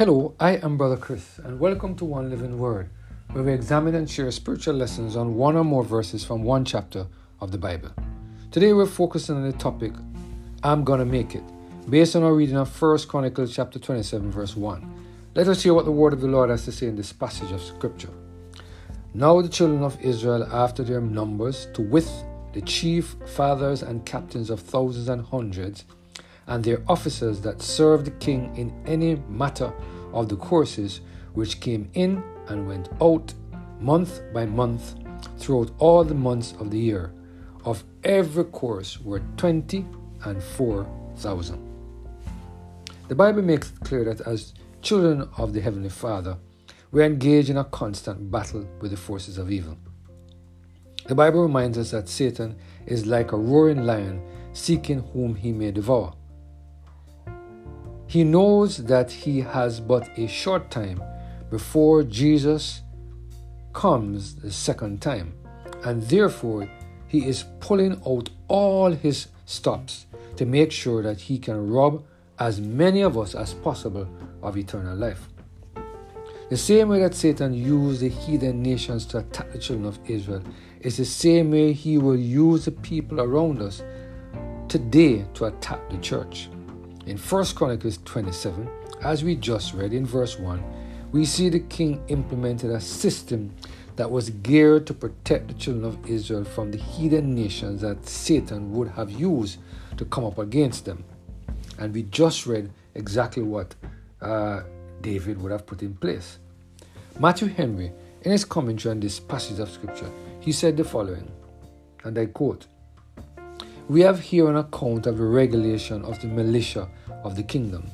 Hello, I am Brother Chris, and welcome to One Living Word, where we examine and share spiritual lessons on one or more verses from one chapter of the Bible. Today we're focusing on the topic, I'm Gonna Make It, based on our reading of 1 Chronicles chapter 27, verse 1. Let us hear what the word of the Lord has to say in this passage of Scripture. Now the children of Israel, after their numbers, to with the chief fathers and captains of thousands and hundreds, and their officers that served the king in any matter of the courses which came in and went out month by month throughout all the months of the year. Of every course were twenty and four thousand. The Bible makes it clear that as children of the Heavenly Father, we are engaged in a constant battle with the forces of evil. The Bible reminds us that Satan is like a roaring lion seeking whom he may devour. He knows that he has but a short time before Jesus comes the second time, and therefore he is pulling out all his stops to make sure that he can rob as many of us as possible of eternal life. The same way that Satan used the heathen nations to attack the children of Israel is the same way he will use the people around us today to attack the church. In 1 Chronicles 27, as we just read in verse 1, we see the king implemented a system that was geared to protect the children of Israel from the heathen nations that Satan would have used to come up against them. And we just read exactly what uh, David would have put in place. Matthew Henry, in his commentary on this passage of scripture, he said the following, and I quote we have here an account of the regulation of the militia of the kingdom.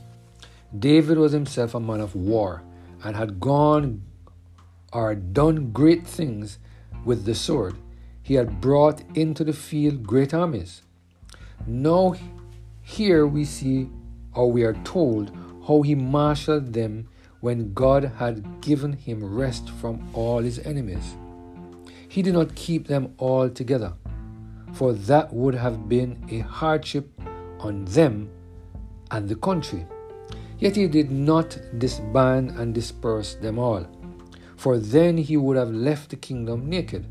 David was himself a man of war and had gone or done great things with the sword. He had brought into the field great armies. Now, here we see, or we are told, how he marshaled them when God had given him rest from all his enemies. He did not keep them all together for that would have been a hardship on them and the country. Yet he did not disband and disperse them all, for then he would have left the kingdom naked,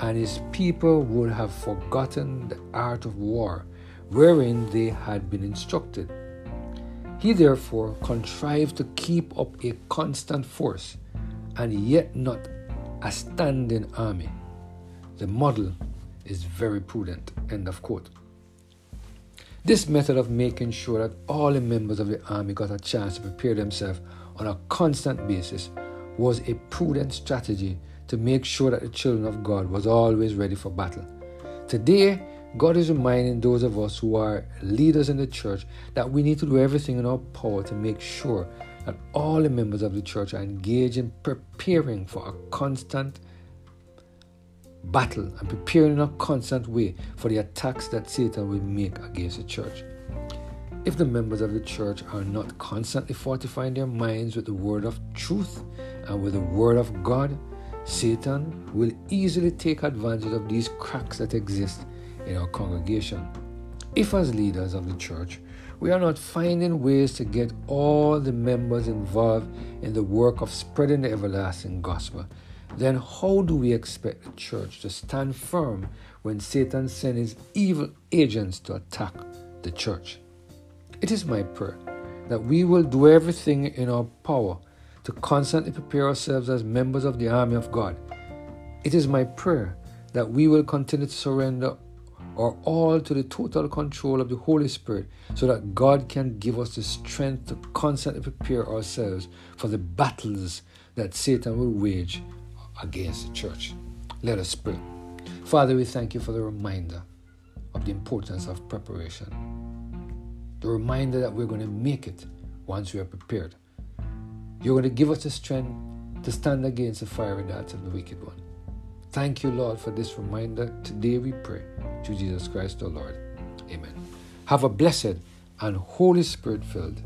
and his people would have forgotten the art of war wherein they had been instructed. He therefore contrived to keep up a constant force, and yet not a standing army. The model is very prudent. End of quote. This method of making sure that all the members of the army got a chance to prepare themselves on a constant basis was a prudent strategy to make sure that the children of God was always ready for battle. Today, God is reminding those of us who are leaders in the church that we need to do everything in our power to make sure that all the members of the church are engaged in preparing for a constant battle and preparing in a constant way for the attacks that Satan will make against the church. If the members of the church are not constantly fortifying their minds with the word of truth and with the word of God, Satan will easily take advantage of these cracks that exist in our congregation. If, as leaders of the church, we are not finding ways to get all the members involved in the work of spreading the everlasting gospel, then how do we expect the church to stand firm when Satan sends his evil agents to attack the church? It is my prayer that we will do everything in our power to constantly prepare ourselves as members of the army of God. It is my prayer that we will continue to surrender our all to the total control of the Holy Spirit so that God can give us the strength to constantly prepare ourselves for the battles that Satan will wage against the church. Let us pray. Father, we thank you for the reminder of the importance of preparation. The reminder that we're going to make it once we are prepared. You're going to give us the strength to stand against the fiery darts of the wicked one. Thank you, Lord, for this reminder. Today we pray to Jesus Christ, our Lord. Amen. Have a blessed and Holy Spirit filled.